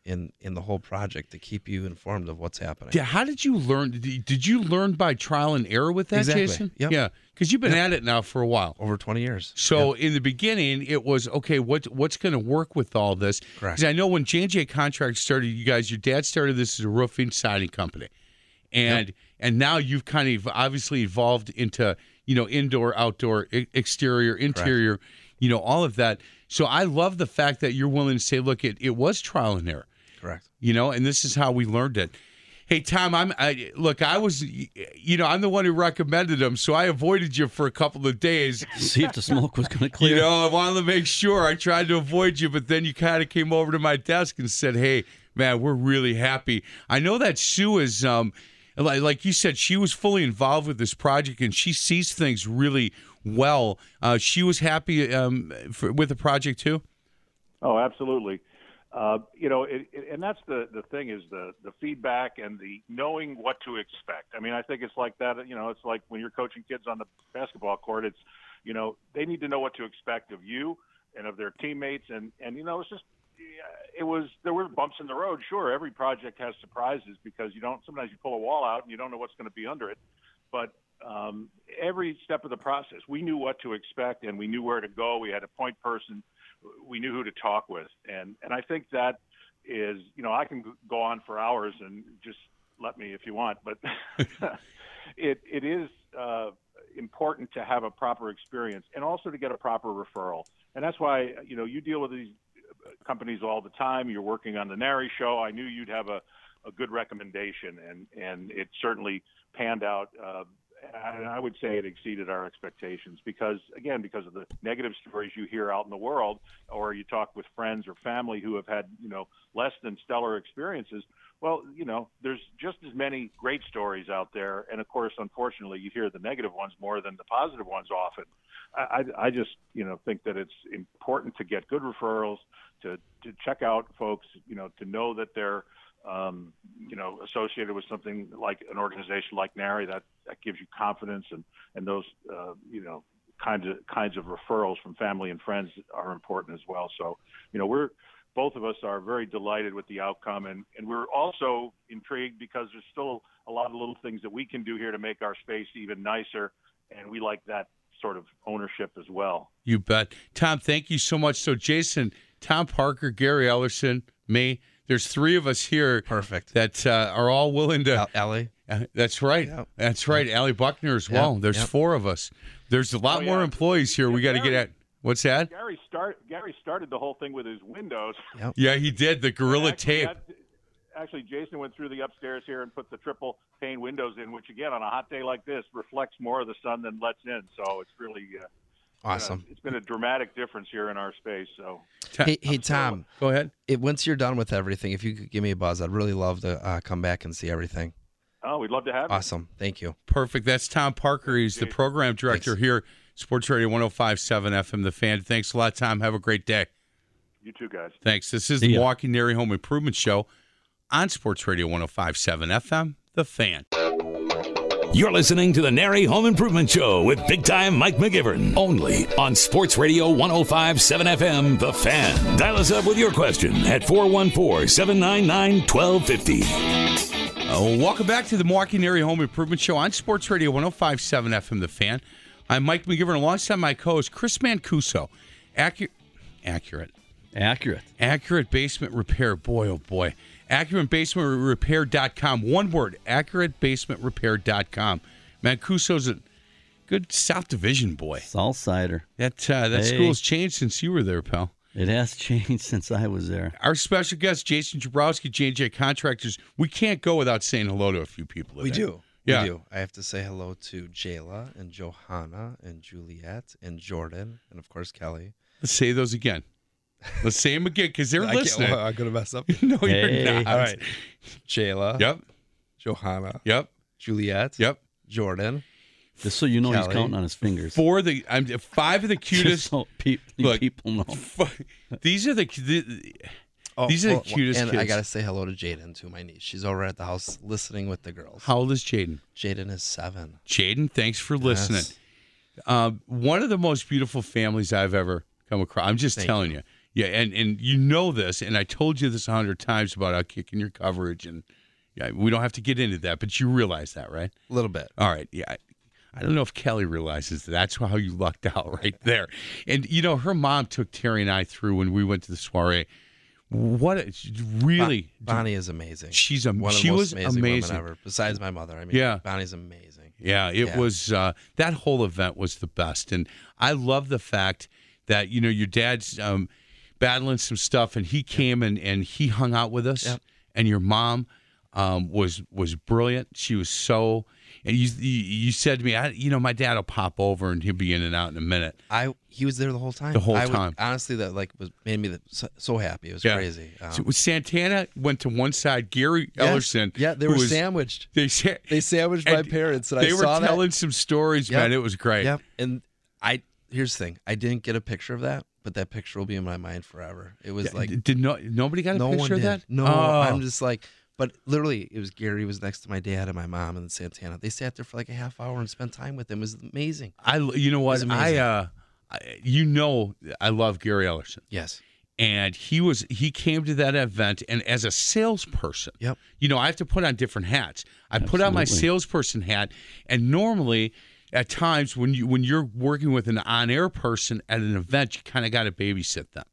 Speaker 5: in in the whole project to keep you informed of what's happening.
Speaker 3: Yeah, how did you learn? Did you learn by trial and error with that,
Speaker 5: exactly.
Speaker 3: Jason?
Speaker 5: Yep.
Speaker 3: Yeah, because you've been
Speaker 5: yep.
Speaker 3: at it now for a while,
Speaker 5: over twenty years.
Speaker 3: So
Speaker 5: yep.
Speaker 3: in the beginning, it was okay. What what's going to work with all this? Because I know when J and J Contract started, you guys, your dad started this as a roofing siding company, and and now you've kind of obviously evolved into you know indoor, outdoor, exterior, interior. Correct you know, all of that. So I love the fact that you're willing to say, look, it, it was trial and error.
Speaker 5: Correct.
Speaker 3: You know, and this is how we learned it. Hey Tom, I'm I, look. I was, you know, I'm the one who recommended them, so I avoided you for a couple of days. (laughs)
Speaker 4: See if the smoke was going to clear.
Speaker 3: You know, I wanted to make sure. I tried to avoid you, but then you kind of came over to my desk and said, "Hey, man, we're really happy." I know that Sue is, um, like, like you said, she was fully involved with this project, and she sees things really well. Uh, she was happy um, for, with the project too.
Speaker 6: Oh, absolutely. Uh, you know, it, it, and that's the the thing is the the feedback and the knowing what to expect. I mean, I think it's like that. You know, it's like when you're coaching kids on the basketball court. It's you know they need to know what to expect of you and of their teammates, and and you know it's just it was there were bumps in the road. Sure, every project has surprises because you don't sometimes you pull a wall out and you don't know what's going to be under it. But um, every step of the process, we knew what to expect and we knew where to go. We had a point person, we knew who to talk with, and and I think that is you know I can go on for hours and just let me if you want, but (laughs) it it is uh, important to have a proper experience and also to get a proper referral, and that's why you know you deal with these companies all the time. You're working on the NARI show. I knew you'd have a, a good recommendation, and and it certainly panned out uh, I would say it exceeded our expectations because, again, because of the negative stories you hear out in the world, or you talk with friends or family who have had, you know, less than stellar experiences. Well, you know, there's just as many great stories out there, and of course, unfortunately, you hear the negative ones more than the positive ones often. I, I just, you know, think that it's important to get good referrals, to to check out folks, you know, to know that they're um, you know, associated with something like an organization like NARI, that that gives you confidence, and and those uh, you know kinds of kinds of referrals from family and friends are important as well. So, you know, we're both of us are very delighted with the outcome, and and we're also intrigued because there's still a lot of little things that we can do here to make our space even nicer, and we like that sort of ownership as well.
Speaker 3: You bet. Tom, thank you so much. So, Jason, Tom Parker, Gary Ellerson, me, there's three of us here
Speaker 5: Perfect.
Speaker 3: that uh, are all willing to.
Speaker 5: Al- Ellie.
Speaker 3: Uh, that's right.
Speaker 5: Yep.
Speaker 3: That's right. Allie Buckner as well.
Speaker 5: Yep.
Speaker 3: There's
Speaker 5: Yep.
Speaker 3: four of us. There's a lot
Speaker 6: Oh,
Speaker 3: more employees here. we got to get at. What's that?
Speaker 6: Gary start Gary started the whole thing with his windows. (laughs)
Speaker 3: Yeah, he did the gorilla
Speaker 6: Actually,
Speaker 3: tape.
Speaker 6: that- actually, Jason went through the upstairs here and put the triple pane windows in, which again, on a hot day like this, reflects more of the sun than lets in. So it's really uh,
Speaker 5: Awesome.
Speaker 6: it's been a dramatic difference here in our space. So
Speaker 5: Hey, hey Tom.
Speaker 3: Go ahead.
Speaker 5: It, once you're done with everything, if you could give me a buzz, I'd really love to uh, come back and see everything.
Speaker 6: oh, we'd love to have you.
Speaker 5: Awesome. Thank you.
Speaker 3: Perfect. That's Tom Parker. He's the program director
Speaker 5: Thanks.
Speaker 3: here, Sports Radio 1057 FM, The Fan. Thanks a lot, Tom. Have a great day.
Speaker 6: You too, guys.
Speaker 3: Thanks. This is
Speaker 4: See
Speaker 3: the
Speaker 4: ya.
Speaker 3: Milwaukee NARI Home Improvement Show on Sports Radio 1057 FM, The Fan.
Speaker 2: You're listening to the NARI Home Improvement Show with big time Mike McGivern. Only on Sports Radio 1057 FM, The Fan. Dial us up with your question at 414 799 1250.
Speaker 3: Uh, welcome back to the Milwaukee NARI Home Improvement Show on Sports Radio 1057 FM, The Fan. I'm Mike McGivern alongside my co host, Chris Mancuso. Accurate. Accurate.
Speaker 4: Accurate.
Speaker 3: Accurate Basement Repair. Boy, oh boy. AccurateBasementRepair.com. One word. AccurateBasementRepair.com. Mancuso's a good South Division boy.
Speaker 4: South Sider.
Speaker 3: That uh, that
Speaker 4: Hey.
Speaker 3: school's changed since you were there, pal.
Speaker 4: It has changed (laughs) since I was there.
Speaker 3: Our special guest, Jason Jabrowski, J&J Contractors. We can't go without saying hello to a few people.
Speaker 5: We do.
Speaker 3: Yeah.
Speaker 5: We do. I have to say hello to Jayla and Johanna and Juliet and Jordan and of course Kelly.
Speaker 3: Let's say those again. Let's say them again because they're
Speaker 5: I
Speaker 3: listening.
Speaker 5: well, (laughs) I'm gonna mess up. (laughs)
Speaker 3: no,
Speaker 4: Hey.
Speaker 3: you're not.
Speaker 5: All right. Jayla.
Speaker 3: Yep.
Speaker 5: Johanna.
Speaker 3: Yep.
Speaker 5: Juliet.
Speaker 3: Yep.
Speaker 5: Jordan.
Speaker 4: Just so you know, he's counting on his fingers.
Speaker 3: Four of the I'm five of the (laughs)
Speaker 4: Just
Speaker 3: cutest.
Speaker 4: so pe-
Speaker 3: Look.
Speaker 4: people know.
Speaker 3: these are the, the
Speaker 5: Oh,
Speaker 3: These are the
Speaker 5: well,
Speaker 3: cutest
Speaker 5: And I gotta say hello to Jaden to my niece. She's over at the house listening with the girls.
Speaker 3: how old is Jaden?
Speaker 5: Jaden is seven.
Speaker 3: Jaden, thanks for listening.
Speaker 5: Yes.
Speaker 3: Um, one of the most beautiful families I've ever come across. I'm just
Speaker 5: Thank
Speaker 3: telling you. Yeah, and and you know this, and I told you this a hundred times about how kicking your coverage, and yeah, we don't have to get into that, but you realize that, right?
Speaker 5: A little bit.
Speaker 3: All right, yeah. I- I don't know if Kelly realizes that. That's how you lucked (laughs) out right there. And you know, her mom took Terry and I through when we went to the soiree. What a, really,
Speaker 5: Bon- Bonnie is amazing.
Speaker 3: she's a
Speaker 5: One of the
Speaker 3: she
Speaker 5: most
Speaker 3: was
Speaker 5: amazing,
Speaker 3: amazing.
Speaker 5: women ever. Besides my mother. I mean,
Speaker 3: Yeah.
Speaker 5: Bonnie's amazing.
Speaker 3: Yeah, it
Speaker 5: Yeah.
Speaker 3: was uh, that whole event was the best, and I love the fact that you know your dad's um, battling some stuff, and he came and and he hung out with us,
Speaker 5: Yep.
Speaker 3: and your mom um, was was brilliant. She was so, and you you, said to me, I, you know, my dad will pop over and he'll be in and out in a minute.
Speaker 5: I he was there the whole time.
Speaker 3: The whole
Speaker 5: I would-
Speaker 3: time.
Speaker 5: honestly, that like was made me the, so, so happy. It was
Speaker 3: Yeah.
Speaker 5: crazy. Um,
Speaker 3: So Santana went to one side. Gary
Speaker 5: yeah,
Speaker 3: Ellerson,
Speaker 5: Yeah, they were
Speaker 3: was-
Speaker 5: sandwiched.
Speaker 3: They sa-
Speaker 5: They sandwiched my parents, and
Speaker 3: they
Speaker 5: I
Speaker 3: were
Speaker 5: saw
Speaker 3: telling some stories,
Speaker 5: Yep.
Speaker 3: man. It was great.
Speaker 5: Yep. And I here's the thing. I didn't get a picture of that, but that picture will be in my mind forever. It was like
Speaker 3: did no nobody got a
Speaker 5: no
Speaker 3: picture of that?
Speaker 5: No,
Speaker 3: Oh.
Speaker 5: I'm just like. But literally, it was Gary was next to my dad and my mom and Santana. They sat there for like a half hour and spent time with him. It was amazing.
Speaker 3: I, you know what? I, uh, I, you know, I love Gary Ellerson,
Speaker 5: Yes.
Speaker 3: and he was he came to that event, and as a salesperson,
Speaker 5: Yep.
Speaker 3: you know, I have to put on different hats. I put on my salesperson hat, and normally, at times when you when you're working with an on air person at an event, you kind of got to babysit them.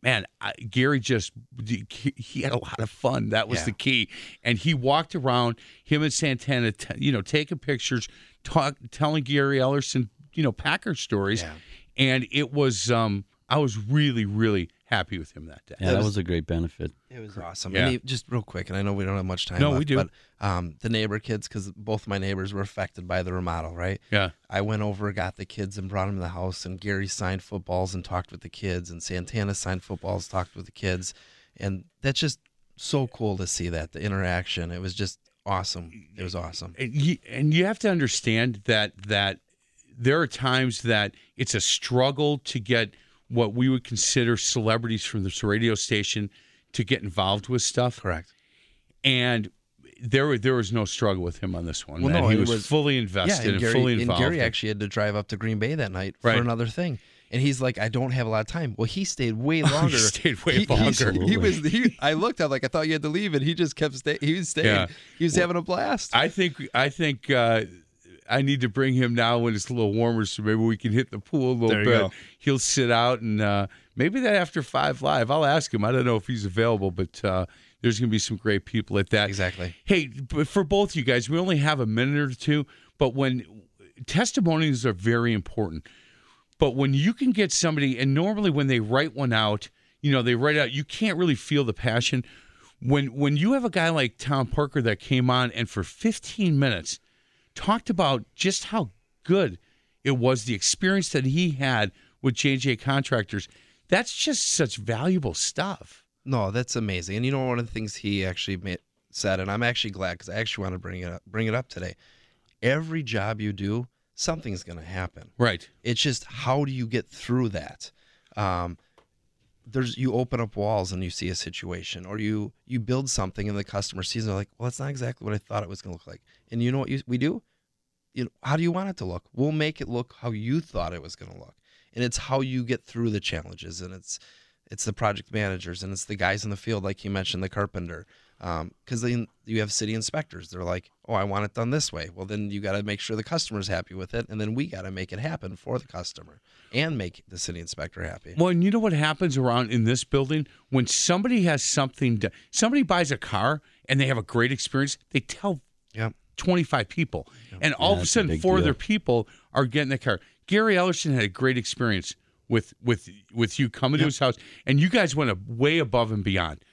Speaker 3: Man, I, Gary just he, he had a lot of fun. That was
Speaker 5: Yeah.
Speaker 3: the key, and he walked around him and Santana, t- you know, taking pictures, talk, telling Gary Ellerson, you know, Packer stories,
Speaker 5: Yeah.
Speaker 3: and it was. um I was really, really happy with him that day.
Speaker 4: Yeah, that was a great benefit.
Speaker 5: It was awesome.
Speaker 3: Yeah.
Speaker 5: And he- just real quick, and I know we don't have much time.
Speaker 3: No, we do.
Speaker 5: But um, the neighbor kids, because both my neighbors were affected by the remodel, right?
Speaker 3: Yeah.
Speaker 5: I went over, got the kids, and brought them to the house. And Gary signed footballs and talked with the kids, and Santana signed footballs, talked with the kids, and that's just so cool to see that the interaction. It was just awesome. It was awesome.
Speaker 3: and you, and you have to understand that that there are times that it's a struggle to get what we would consider celebrities from this radio station to get involved with stuff.
Speaker 5: Correct.
Speaker 3: and there there was no struggle with him on this one.
Speaker 5: Well,
Speaker 3: man.
Speaker 5: no,
Speaker 3: he was,
Speaker 5: was-
Speaker 3: fully
Speaker 5: Yeah,
Speaker 3: invested
Speaker 5: and
Speaker 3: and,
Speaker 5: Gary,
Speaker 3: fully
Speaker 5: and
Speaker 3: involved.
Speaker 5: Gary actually had to drive up to Green Bay that night
Speaker 3: Right.
Speaker 5: for another thing. And he's like, I don't have a lot of time. Well, he stayed way (laughs) longer.
Speaker 3: He stayed way
Speaker 5: He-
Speaker 3: longer.
Speaker 5: He, was. He, I looked. I'm like, I thought you had to leave, and he just kept staying. He was staying.
Speaker 3: Yeah.
Speaker 5: He was having a blast.
Speaker 3: I think I think uh, I need to bring him now when it's a little warmer, so maybe we can hit the pool a little
Speaker 5: There
Speaker 3: bit. He'll sit out and uh, maybe that after five live. I'll ask him. I don't know if he's available, but uh, there's going to be some great people at that.
Speaker 5: Exactly.
Speaker 3: Hey, for both you guys, we only have a minute or two, but when testimonies are very important. But when you can get somebody, and normally when they write one out, you know, they write out, you can't really feel the passion. When when you have a guy like Tom Parker that came on and for 15 minutes talked about just how good it was, the experience that he had with JJ Contractors, that's just such valuable stuff.
Speaker 5: No, that's amazing. And you know, one of the things he actually made, said, and I'm actually glad because I actually want to bring it up, bring it up today. Every job you do, something's going to happen.
Speaker 3: Right.
Speaker 5: It's just how do you get through that? Um, there's you open up walls and you see a situation, or you you build something and the customer sees it, they're like, well, that's not exactly what I thought it was going to look like. And you know what you, we do? You know, how do you want it to look? We'll make it look how you thought it was going to look, and it's how you get through the challenges, and it's it's the project managers and it's the guys in the field, like you mentioned, the carpenter. Um, because then you have city inspectors. They're like, oh, I want it done this way. Well, then you got to make sure the customer's happy with it. And then we got to make it happen for the customer and make the city inspector happy.
Speaker 3: Well, and you know what happens around in this building when somebody has something, to, somebody buys a car and they have a great experience, they tell
Speaker 5: Yep.
Speaker 3: 25 people. And all of a
Speaker 4: that's a
Speaker 3: sudden, four of
Speaker 4: deal.
Speaker 3: their people are getting the car. Gary Ellerson had a great experience with with with you coming to his house, and you guys went a, way above and beyond.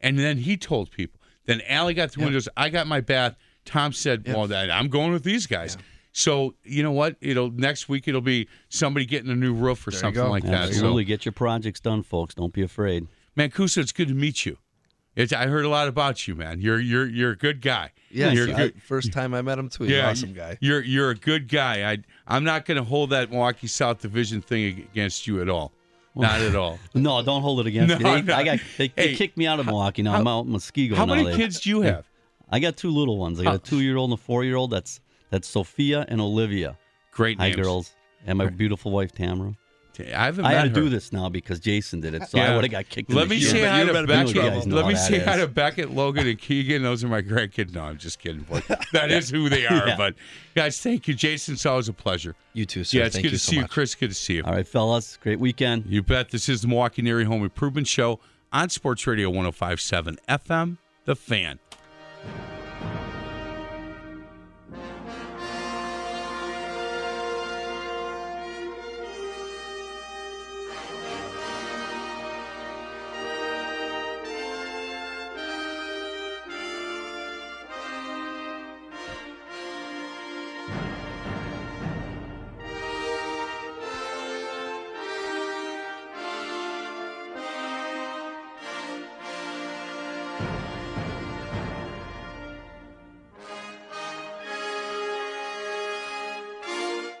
Speaker 3: And then he told people. Then Allie got the windows. I got my bath. Tom said, "Well, then I'm going with these guys." So you know what? It'll next week. It'll be somebody getting a new roof or
Speaker 5: There
Speaker 3: something
Speaker 5: go.
Speaker 3: like that. So,
Speaker 4: Absolutely. Get your projects done, folks. Don't be afraid.
Speaker 3: Mancuso, it's good to meet you. It's, I heard a lot about you, man. You're you're you're a good guy.
Speaker 5: Yes,
Speaker 3: you're a
Speaker 5: I-
Speaker 3: good.
Speaker 5: first time I met him too. He's an awesome guy.
Speaker 3: You're you're a good guy. I I'm not going to hold that Milwaukee South Division thing against you at all. Not at all. (laughs)
Speaker 4: No, don't hold it against (laughs)
Speaker 3: No,
Speaker 4: me. They,
Speaker 3: no.
Speaker 4: I got they, they kicked me out of Milwaukee. Now I'm out in Muskego.
Speaker 3: How
Speaker 4: now.
Speaker 3: many
Speaker 4: They-
Speaker 3: kids do you have?
Speaker 4: I got two little ones. I got a oh. two-year-old and a four-year-old. That's that's Sophia and Olivia.
Speaker 3: Great names.
Speaker 4: Hi, girls. And my beautiful wife Tamara.
Speaker 3: I haven't
Speaker 4: I had to
Speaker 3: her.
Speaker 4: do this now because Jason did it, so
Speaker 3: Yeah.
Speaker 4: I would have got kicked. in
Speaker 3: Let
Speaker 4: the
Speaker 3: me
Speaker 4: shin.
Speaker 3: say hi to
Speaker 5: better-
Speaker 3: Beckett.
Speaker 4: you guys know
Speaker 3: Let me
Speaker 4: how that
Speaker 3: say hi to Beckett, Logan, and Keegan. Those are my grandkids. No, I'm just kidding. Boy. (laughs) That is who they are.
Speaker 4: Yeah.
Speaker 3: But guys, thank you, Jason. It's always a pleasure.
Speaker 5: You too, sir.
Speaker 3: yeah, it's
Speaker 5: Thank
Speaker 3: good
Speaker 5: you
Speaker 3: to
Speaker 5: so
Speaker 3: see you. Chris. Good to see you.
Speaker 4: All right, fellas. Great weekend.
Speaker 3: You bet. This is the Milwaukee NARI Home Improvement Show on Sports Radio 1057 FM, The Fan.